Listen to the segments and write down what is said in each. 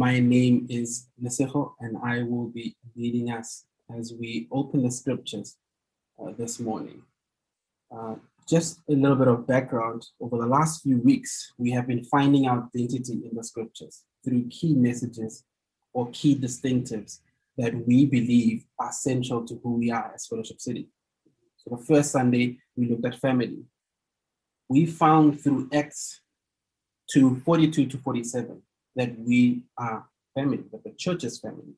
my name is Neseho, and I will be leading us as we open the scriptures uh, this morning. Uh, just a little bit of background. Over the last few weeks, we have been finding our identity in the scriptures through key messages or key distinctives that we believe are central to who we are as Fellowship City. So the first Sunday, we looked at family. We found through Acts 2 42 to 47 that we are family, that the church is family.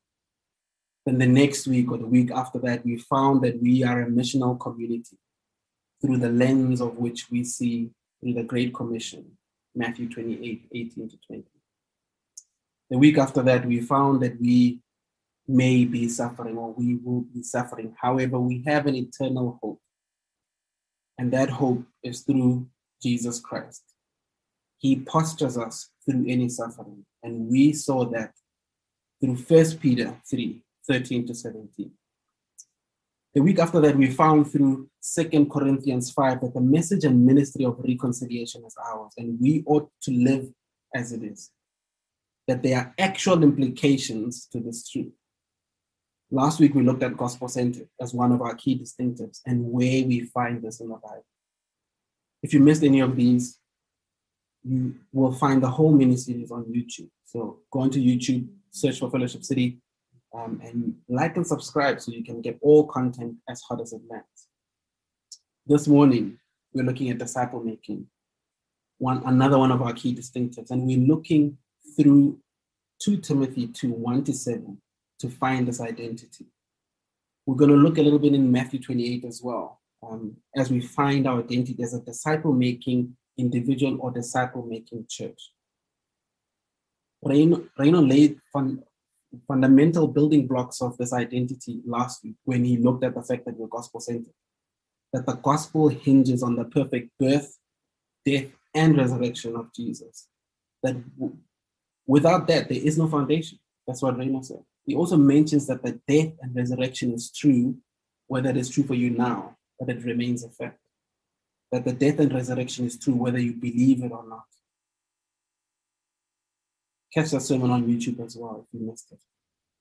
Then the next week or the week after that, we found that we are a missional community through the lens of which we see in the Great Commission, Matthew 28 18 to 20. The week after that, we found that we may be suffering or we will be suffering. However, we have an eternal hope. And that hope is through Jesus Christ. He postures us through any suffering. And we saw that through 1 Peter 3 13 to 17. The week after that, we found through 2 Corinthians 5 that the message and ministry of reconciliation is ours, and we ought to live as it is. That there are actual implications to this truth. Last week, we looked at gospel centered as one of our key distinctives and where we find this in the Bible. If you missed any of these, you will find the whole mini series on YouTube. So go onto YouTube, search for Fellowship City, um, and like and subscribe so you can get all content as hot as it lands. This morning, we're looking at disciple making, one another one of our key distinctives, and we're looking through 2 Timothy 2 1 to 7 to find this identity. We're going to look a little bit in Matthew 28 as well, um, as we find our identity as a disciple making individual or disciple making church. Reino, laid fun, fundamental building blocks of this identity last week when he looked at the fact that we're gospel centered. That the gospel hinges on the perfect birth, death, and resurrection of Jesus. That w- without that, there is no foundation. That's what Reno said. He also mentions that the death and resurrection is true, whether it is true for you now, but it remains a fact that the death and resurrection is true, whether you believe it or not. Catch that sermon on YouTube as well if you missed it.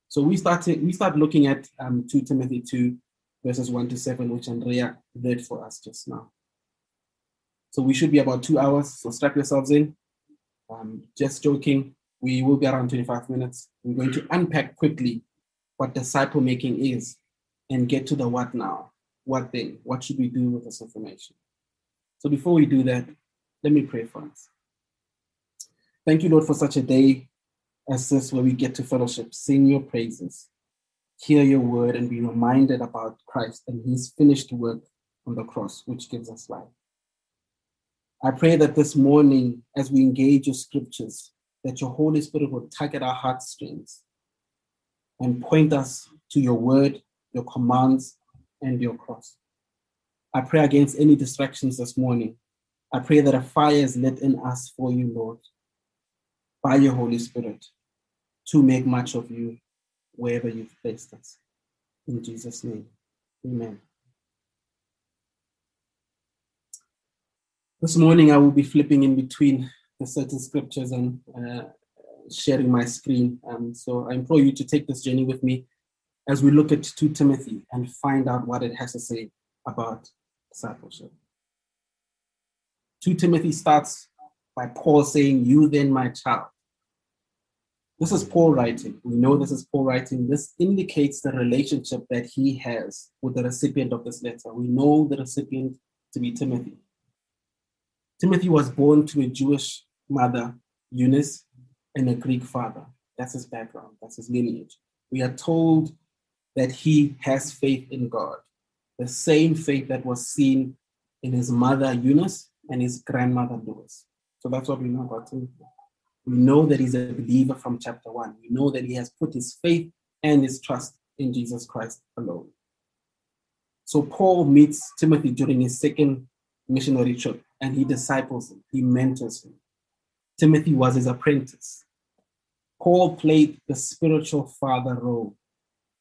So we started we start looking at um, 2 Timothy 2, verses 1 to 7, which Andrea read for us just now. So we should be about two hours, so strap yourselves in. Um, just joking, we will be around 25 minutes. We're going to unpack quickly what disciple making is and get to the what now. What then? What should we do with this information? So before we do that, let me pray for us. Thank you, Lord, for such a day as this where we get to fellowship, sing your praises, hear your word, and be reminded about Christ and his finished work on the cross, which gives us life. I pray that this morning, as we engage your scriptures, that your Holy Spirit will tug at our heartstrings and point us to your word, your commands, and your cross. I pray against any distractions this morning. I pray that a fire is lit in us for you, Lord, by your Holy Spirit, to make much of you wherever you've placed us. In Jesus' name, amen. This morning, I will be flipping in between certain scriptures and uh, sharing my screen. Um, so I implore you to take this journey with me as we look at 2 Timothy and find out what it has to say about discipleship. 2 Timothy starts by Paul saying, You then, my child. This is Paul writing. We know this is Paul writing. This indicates the relationship that he has with the recipient of this letter. We know the recipient to be Timothy. Timothy was born to a Jewish mother, Eunice, and a Greek father. That's his background, that's his lineage. We are told that he has faith in God the same faith that was seen in his mother Eunice and his grandmother Lois. So that's what we know about Timothy. We know that he's a believer from chapter one. We know that he has put his faith and his trust in Jesus Christ alone. So Paul meets Timothy during his second missionary trip and he disciples him, he mentors him. Timothy was his apprentice. Paul played the spiritual father role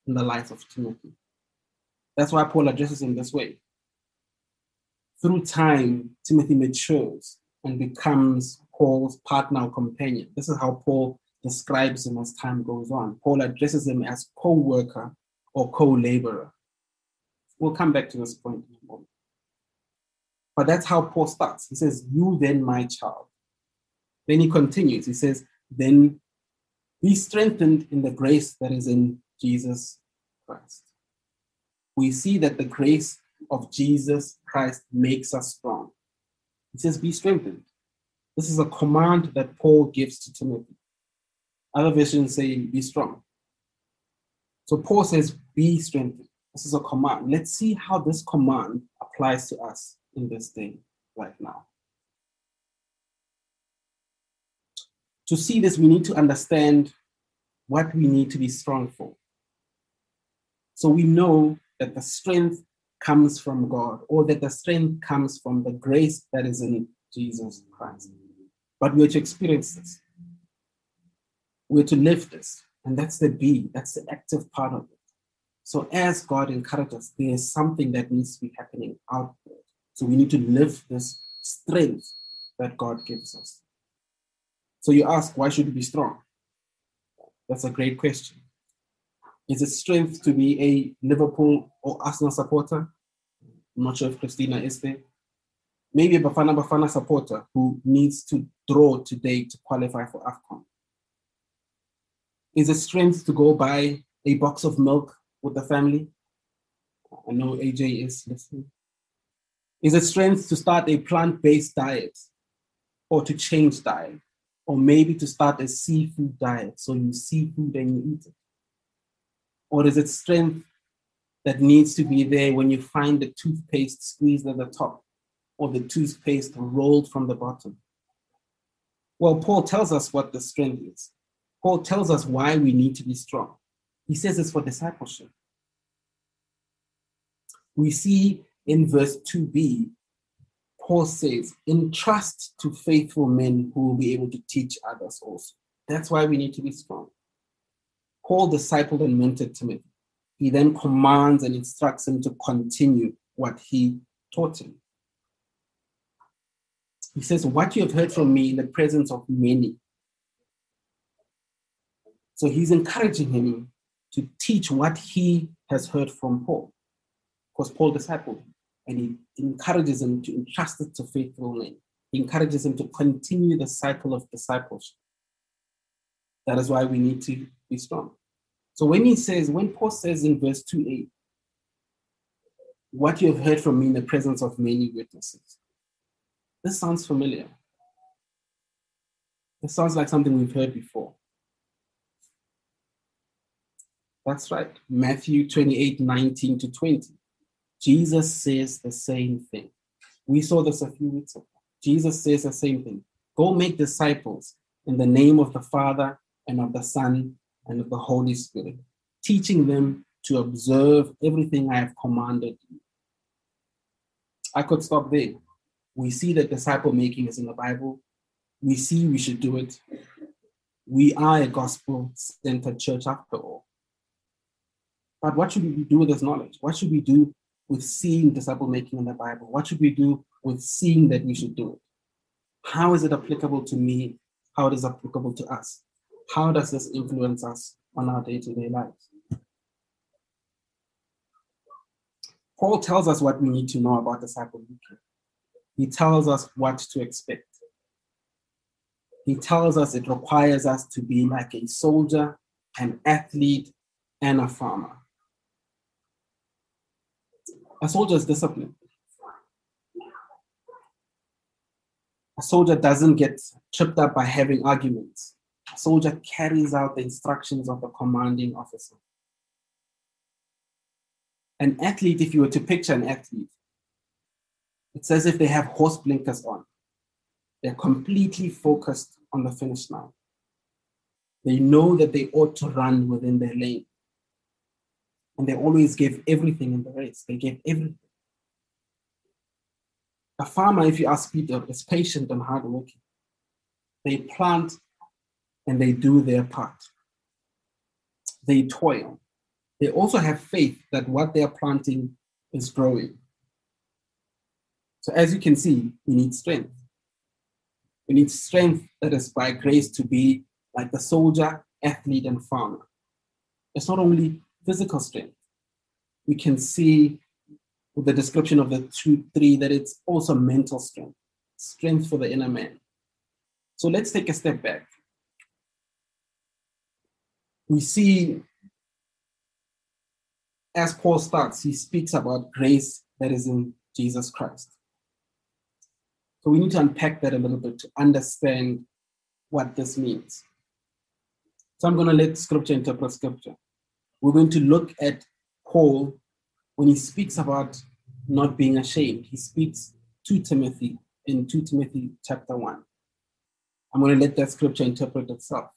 in the life of Timothy. That's why Paul addresses him this way. Through time, Timothy matures and becomes Paul's partner or companion. This is how Paul describes him as time goes on. Paul addresses him as co worker or co laborer. We'll come back to this point in a moment. But that's how Paul starts. He says, You then, my child. Then he continues. He says, Then be strengthened in the grace that is in Jesus Christ. We see that the grace of Jesus Christ makes us strong. He says, Be strengthened. This is a command that Paul gives to Timothy. Other versions say, Be strong. So Paul says, Be strengthened. This is a command. Let's see how this command applies to us in this day right now. To see this, we need to understand what we need to be strong for. So we know that the strength comes from God, or that the strength comes from the grace that is in Jesus Christ. But we're to experience this. We're to live this. And that's the be, that's the active part of it. So as God encourages, there is something that needs to be happening out there. So we need to live this strength that God gives us. So you ask, why should we be strong? That's a great question. Is it strength to be a Liverpool or Arsenal supporter? I'm not sure if Christina is there. Maybe a Bafana Bafana supporter who needs to draw today to qualify for AFCON. Is it strength to go buy a box of milk with the family? I know AJ is listening. Is it strength to start a plant based diet or to change diet? Or maybe to start a seafood diet so you see food and you eat it? Or is it strength that needs to be there when you find the toothpaste squeezed at the top or the toothpaste rolled from the bottom? Well, Paul tells us what the strength is. Paul tells us why we need to be strong. He says it's for discipleship. We see in verse 2b, Paul says, entrust to faithful men who will be able to teach others also. That's why we need to be strong. Paul discipled and mentored Timothy. He then commands and instructs him to continue what he taught him. He says, What you have heard from me in the presence of many. So he's encouraging him to teach what he has heard from Paul. Because Paul discipled him and he encourages him to entrust it to faithful men. He encourages him to continue the cycle of discipleship. That is why we need to be strong. So when he says, when Paul says in verse 2 8, what you have heard from me in the presence of many witnesses, this sounds familiar. This sounds like something we've heard before. That's right. Matthew 28 19 to 20. Jesus says the same thing. We saw this a few weeks ago. Jesus says the same thing. Go make disciples in the name of the Father and of the Son and of the Holy Spirit, teaching them to observe everything I have commanded you. I could stop there. We see that disciple making is in the Bible. We see we should do it. We are a gospel centered church after all. But what should we do with this knowledge? What should we do with seeing disciple making in the Bible? What should we do with seeing that we should do it? How is it applicable to me? How it is applicable to us? How does this influence us on our day to day lives? Paul tells us what we need to know about disciple making. He tells us what to expect. He tells us it requires us to be like a soldier, an athlete, and a farmer. A soldier is disciplined. A soldier doesn't get tripped up by having arguments. Soldier carries out the instructions of the commanding officer. An athlete, if you were to picture an athlete, it's as if they have horse blinkers on. They're completely focused on the finish line. They know that they ought to run within their lane and they always give everything in the race. They give everything. A farmer, if you ask Peter, is patient and hardworking. They plant and they do their part. They toil. They also have faith that what they are planting is growing. So, as you can see, we need strength. We need strength that is by grace to be like the soldier, athlete, and farmer. It's not only physical strength. We can see with the description of the two, three that it's also mental strength, strength for the inner man. So let's take a step back. We see as Paul starts, he speaks about grace that is in Jesus Christ. So we need to unpack that a little bit to understand what this means. So I'm going to let scripture interpret scripture. We're going to look at Paul when he speaks about not being ashamed. He speaks to Timothy in 2 Timothy chapter 1. I'm going to let that scripture interpret itself.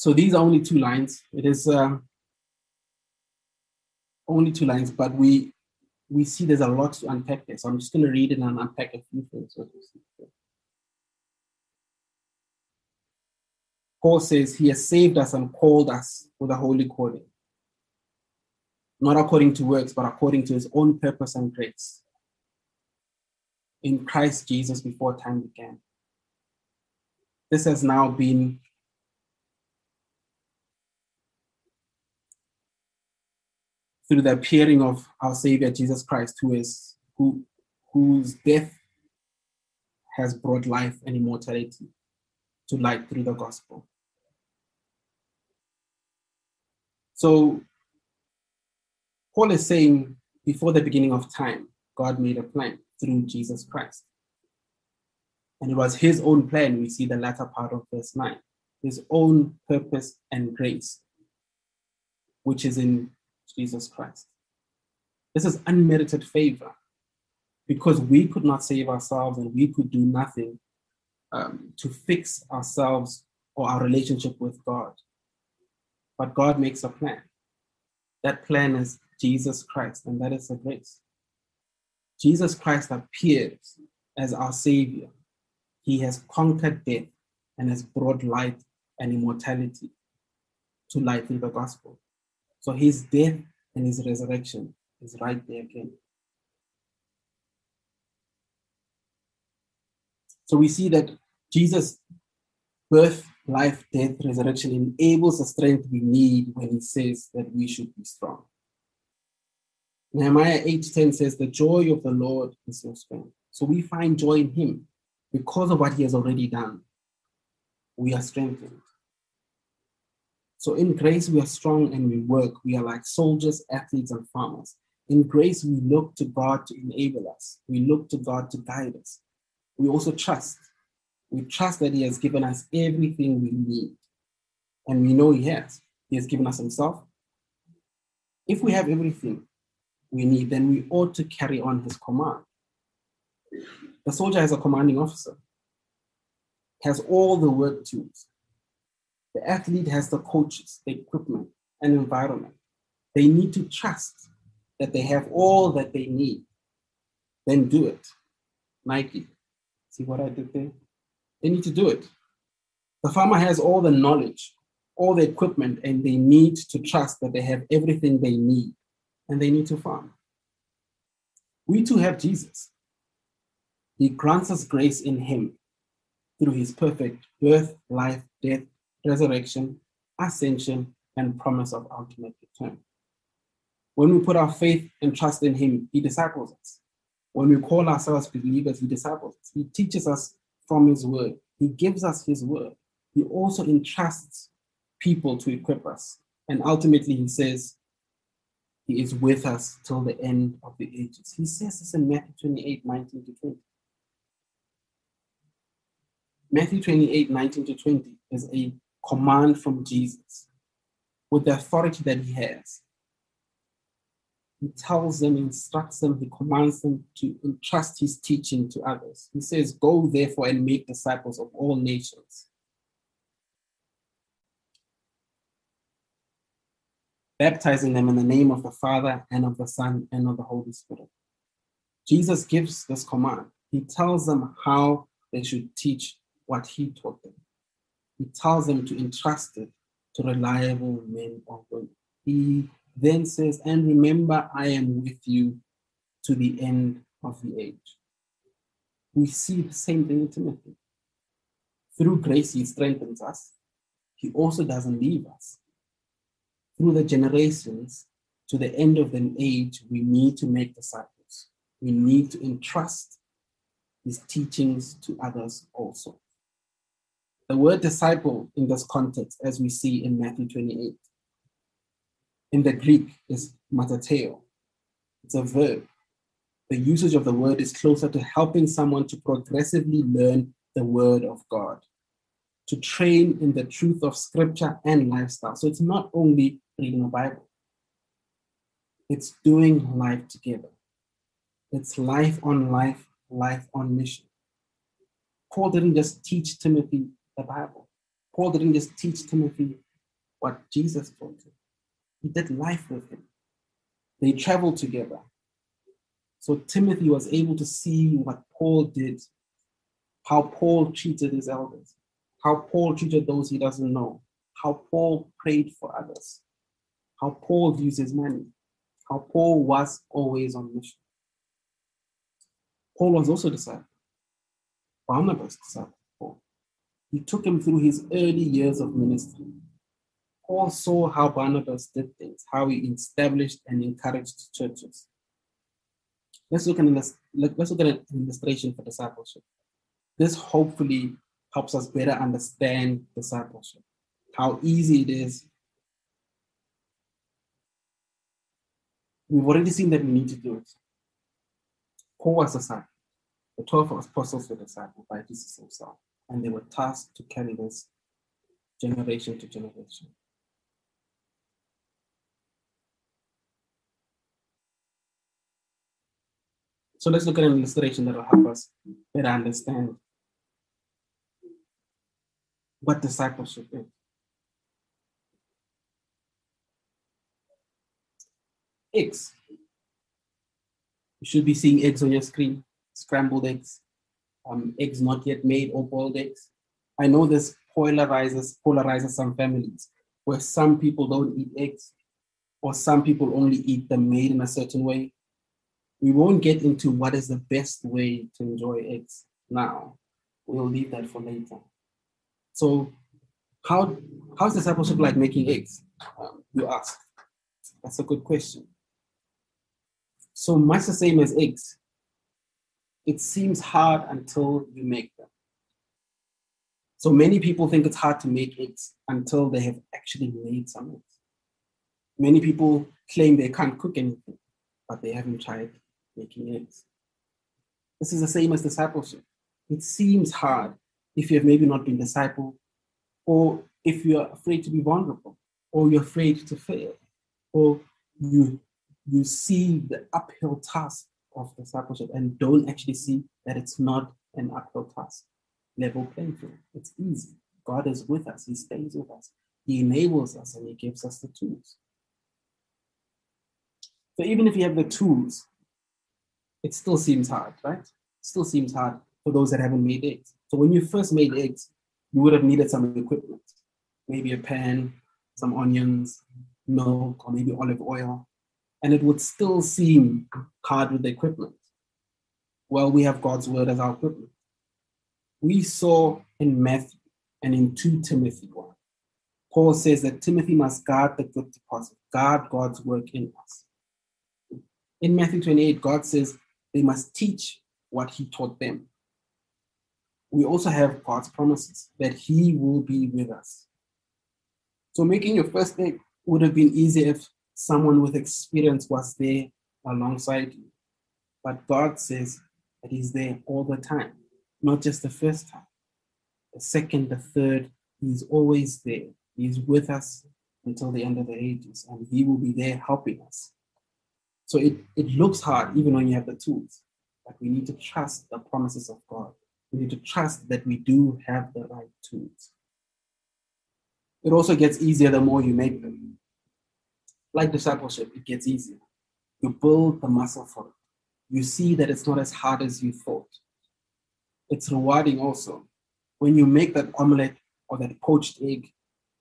So these are only two lines. It is uh, only two lines, but we we see there's a lot to unpack there. So I'm just going to read it and unpack a few things. Paul says he has saved us and called us with a holy calling, not according to works, but according to his own purpose and grace in Christ Jesus before time began. This has now been through the appearing of our Savior Jesus Christ, who is who whose death has brought life and immortality to light through the gospel. So Paul is saying before the beginning of time, God made a plan through Jesus Christ. And it was his own plan, we see the latter part of verse 9, his own purpose and grace, which is in Jesus Christ. This is unmerited favor because we could not save ourselves and we could do nothing um, to fix ourselves or our relationship with God. But God makes a plan. That plan is Jesus Christ, and that is the grace. Jesus Christ appears as our Savior. He has conquered death and has brought light and immortality to light through the gospel. So his death and his resurrection is right there again. So we see that Jesus' birth, life, death, resurrection enables the strength we need when he says that we should be strong. Nehemiah 8:10 says, The joy of the Lord is your strength. So we find joy in him because of what he has already done. We are strengthened. So in grace, we are strong and we work. We are like soldiers, athletes, and farmers. In grace, we look to God to enable us. We look to God to guide us. We also trust. We trust that He has given us everything we need. And we know He has. He has given us Himself. If we have everything we need, then we ought to carry on His command. The soldier has a commanding officer, has all the work tools, the athlete has the coaches, the equipment, and environment. They need to trust that they have all that they need. Then do it. Nike. See what I did there? They need to do it. The farmer has all the knowledge, all the equipment, and they need to trust that they have everything they need and they need to farm. We too have Jesus. He grants us grace in Him through His perfect birth, life, death, resurrection, ascension, and promise of ultimate return. When we put our faith and trust in Him, He disciples us. When we call ourselves believers, He disciples us. He teaches us from His word. He gives us His word. He also entrusts people to equip us. And ultimately, He says, He is with us till the end of the ages. He says this in Matthew 28 19 to 20. Matthew 28 19 to 20 is a command from Jesus with the authority that he has. He tells them, instructs them, he commands them to entrust his teaching to others. He says, Go therefore and make disciples of all nations. Baptizing them in the name of the Father and of the Son and of the Holy Spirit. Jesus gives this command. He tells them how they should teach what he taught them he tells them to entrust it to reliable men of God. He then says, And remember, I am with you to the end of the age. We see the same thing in Timothy. Through grace, he strengthens us. He also doesn't leave us. Through the generations, to the end of the age, we need to make disciples. We need to entrust his teachings to others also. The word disciple in this context, as we see in Matthew 28, in the Greek is matateo. It's a verb. The usage of the word is closer to helping someone to progressively learn the word of God, to train in the truth of scripture and lifestyle. So it's not only reading the Bible, it's doing life together. It's life on life, life on mission. Paul didn't just teach Timothy the Bible. Paul didn't just teach Timothy what Jesus taught him. He did life with him. They traveled together. So Timothy was able to see what Paul did, how Paul treated his elders, how Paul treated those he doesn't know, how Paul prayed for others, how Paul used his money, how Paul was always on mission. Paul was also a disciple. Barnabas disciple. He took him through his early years of ministry. Paul saw how Barnabas did things, how he established and encouraged churches. Let's look at an, let's look at an illustration for discipleship. This hopefully helps us better understand discipleship, how easy it is. We've already seen that we need to do it. Paul was a disciple. The 12 apostles were discipled by Jesus himself, and they were tasked to carry this generation to generation. So let's look at an illustration that will help us better understand what discipleship is. Eggs. You should be seeing eggs on your screen, scrambled eggs, um, eggs not yet made or boiled eggs. I know this polarizes polarizes some families where some people don't eat eggs or some people only eat them made in a certain way we won't get into what is the best way to enjoy eggs now. We'll leave that for later. So, how how's discipleship like making eggs? Um, you ask. That's a good question. So much the same as eggs. It seems hard until you make them. So many people think it's hard to make eggs until they have actually made some eggs. Many people claim they can't cook anything, but they haven't tried making eggs. This is the same as discipleship. It seems hard if you have maybe not been discipled, or if you're afraid to be vulnerable, or you're afraid to fail, or you you see the uphill task of discipleship and don't actually see that it's not an uphill task. Level playing field. It's easy. God is with us. He stays with us. He enables us and He gives us the tools. So even if you have the tools, it still seems hard, right? Still seems hard for those that haven't made eggs. So when you first made eggs, you would have needed some equipment, maybe a pan, some onions, milk, or maybe olive oil, and it would still seem hard with the equipment. Well, we have God's word as our equipment. We saw in Matthew and in 2 Timothy 1, Paul says that Timothy must guard the good deposit, guard God's work in us. In Matthew 28, God says, they must teach what he taught them. We also have God's promises that he will be with us. So making your first egg would have been easier if someone with experience was there alongside you. But God says that he's there all the time, not just the first time. The second, the third, he's always there. He's with us until the end of the ages, and he will be there helping us. So it, it looks hard even when you have the tools, but we need to trust the promises of God. We need to trust that we do have the right tools. It also gets easier the more you make them. Like discipleship, it gets easier. You build the muscle for it. You see that it's not as hard as you thought. It's rewarding also. When you make that omelette or that poached egg,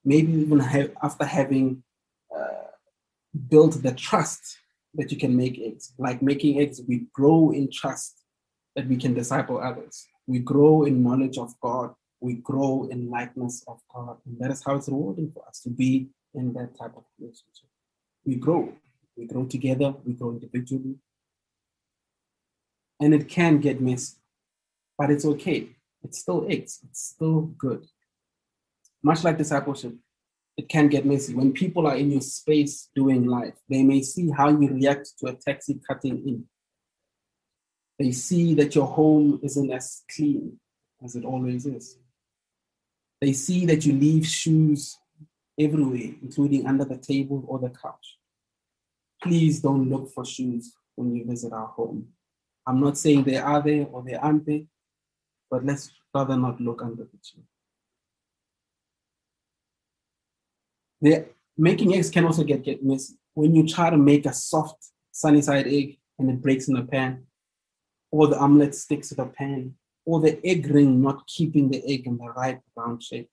maybe even have, after having uh, built the trust that you can make eggs. Like making eggs, we grow in trust that we can disciple others. We grow in knowledge of God. We grow in likeness of God. And that is how it's rewarding for us to be in that type of relationship. We grow. We grow together. We grow individually. And it can get messy, but it's okay. It's still eggs. It's still good. Much like discipleship, it can get messy. When people are in your space doing life, they may see how you react to a taxi cutting in. They see that your home isn't as clean as it always is. They see that you leave shoes everywhere, including under the table or the couch. Please don't look for shoes when you visit our home. I'm not saying they are there or they aren't there, but let's rather not look under the tree. The making eggs can also get, get messy. When you try to make a soft sunny side egg and it breaks in the pan, or the omelet sticks to the pan, or the egg ring not keeping the egg in the right round shape.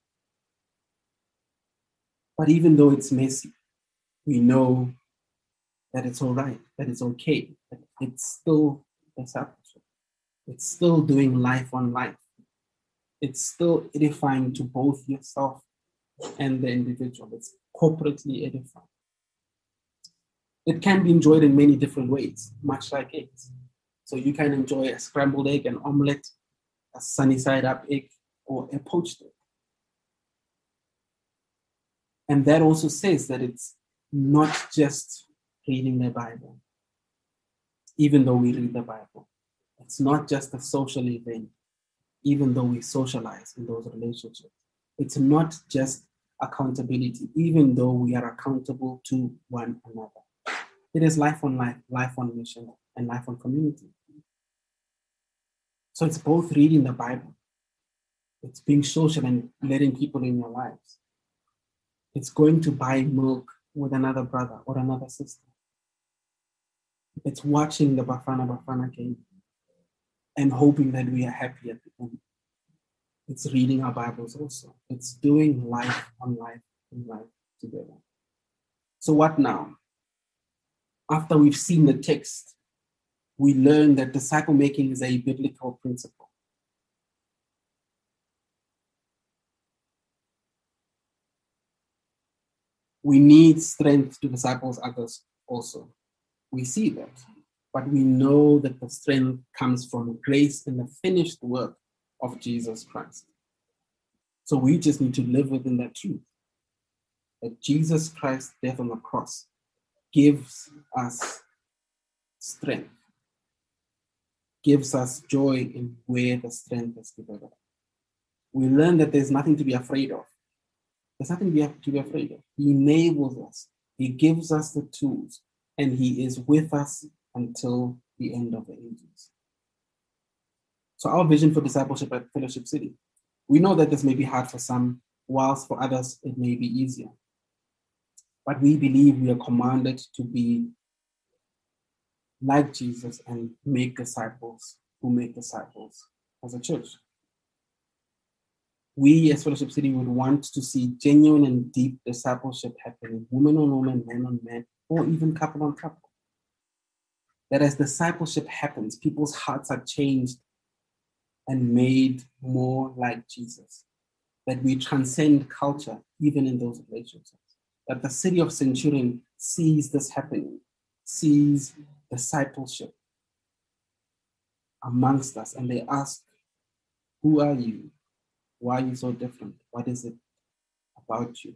But even though it's messy, we know that it's all right, that it's okay, that it's still discipleship. It's still doing life on life. It's still edifying to both yourself and the individual. It's corporately edifying. It can be enjoyed in many different ways, much like eggs. So you can enjoy a scrambled egg, an omelette, a sunny side up egg, or a poached egg. And that also says that it's not just reading the Bible, even though we read the Bible. It's not just a social event, even though we socialize in those relationships. It's not just accountability, even though we are accountable to one another. It is life on life, life on mission, and life on community. So it's both reading the Bible, it's being social and letting people in your lives. It's going to buy milk with another brother or another sister. It's watching the Bafana Bafana game and hoping that we are happy at the end. It's reading our Bibles also. It's doing life on life and life together. So, what now? After we've seen the text, we learn that disciple making is a biblical principle. We need strength to disciples others also. We see that but we know that the strength comes from grace and the finished work of Jesus Christ. So we just need to live within that truth that Jesus Christ's death on the cross gives us strength, gives us joy in where the strength is developed. We learn that there's nothing to be afraid of. There's nothing to be afraid of. He enables us, He gives us the tools, and He is with us until the end of the ages. So, our vision for discipleship at Fellowship City we know that this may be hard for some, whilst for others it may be easier. But we believe we are commanded to be like Jesus and make disciples who make disciples as a church. We as Fellowship City would want to see genuine and deep discipleship happening, woman on woman, man on man, or even couple on couple that as discipleship happens, people's hearts are changed and made more like Jesus. That we transcend culture even in those relationships. That the city of Centurion sees this happening, sees discipleship amongst us, and they ask, Who are you? Why are you so different? What is it about you?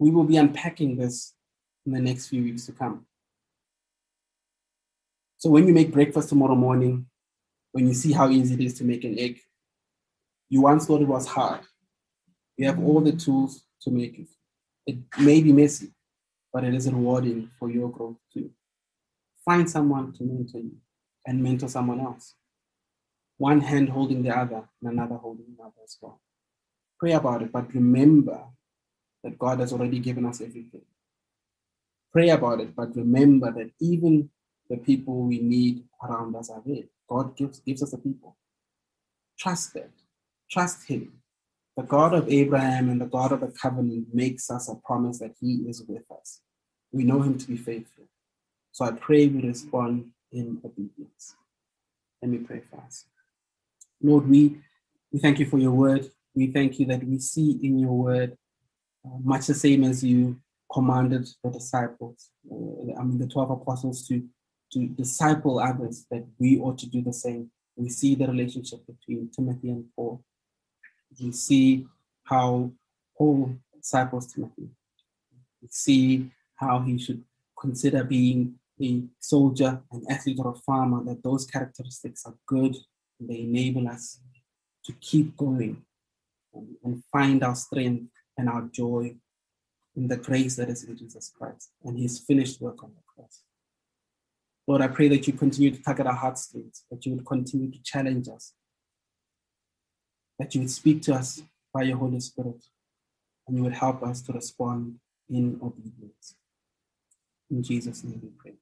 We will be unpacking this in the next few weeks to come. So when you make breakfast tomorrow morning, when you see how easy it is to make an egg, you once thought it was hard. You have all the tools to make it. It may be messy, but it is rewarding for your growth too. Find someone to mentor you and mentor someone else. One hand holding the other and another holding the other as well. Pray about it, but remember that God has already given us everything. Pray about it, but remember that even the people we need around us are there. God gives, gives us the people. Trust that. Trust Him. The God of Abraham and the God of the covenant makes us a promise that He is with us. We know him to be faithful. So I pray we respond in obedience. Let me pray for us. Lord, we, we thank you for your word. We thank you that we see in your word much the same as you commanded the disciples, uh, I mean, the 12 apostles to, to disciple others, that we ought to do the same. We see the relationship between Timothy and Paul. We see how Paul disciples Timothy. We see how he should consider being a soldier, an athlete, or a farmer, that those characteristics are good and they enable us to keep going and, and find our strength and our joy in the grace that is in Jesus Christ and his finished work on the cross. Lord, I pray that you continue to tug at our heartstrings, that you would continue to challenge us, that you would speak to us by your Holy Spirit, and you would help us to respond in obedience. In Jesus' name we pray.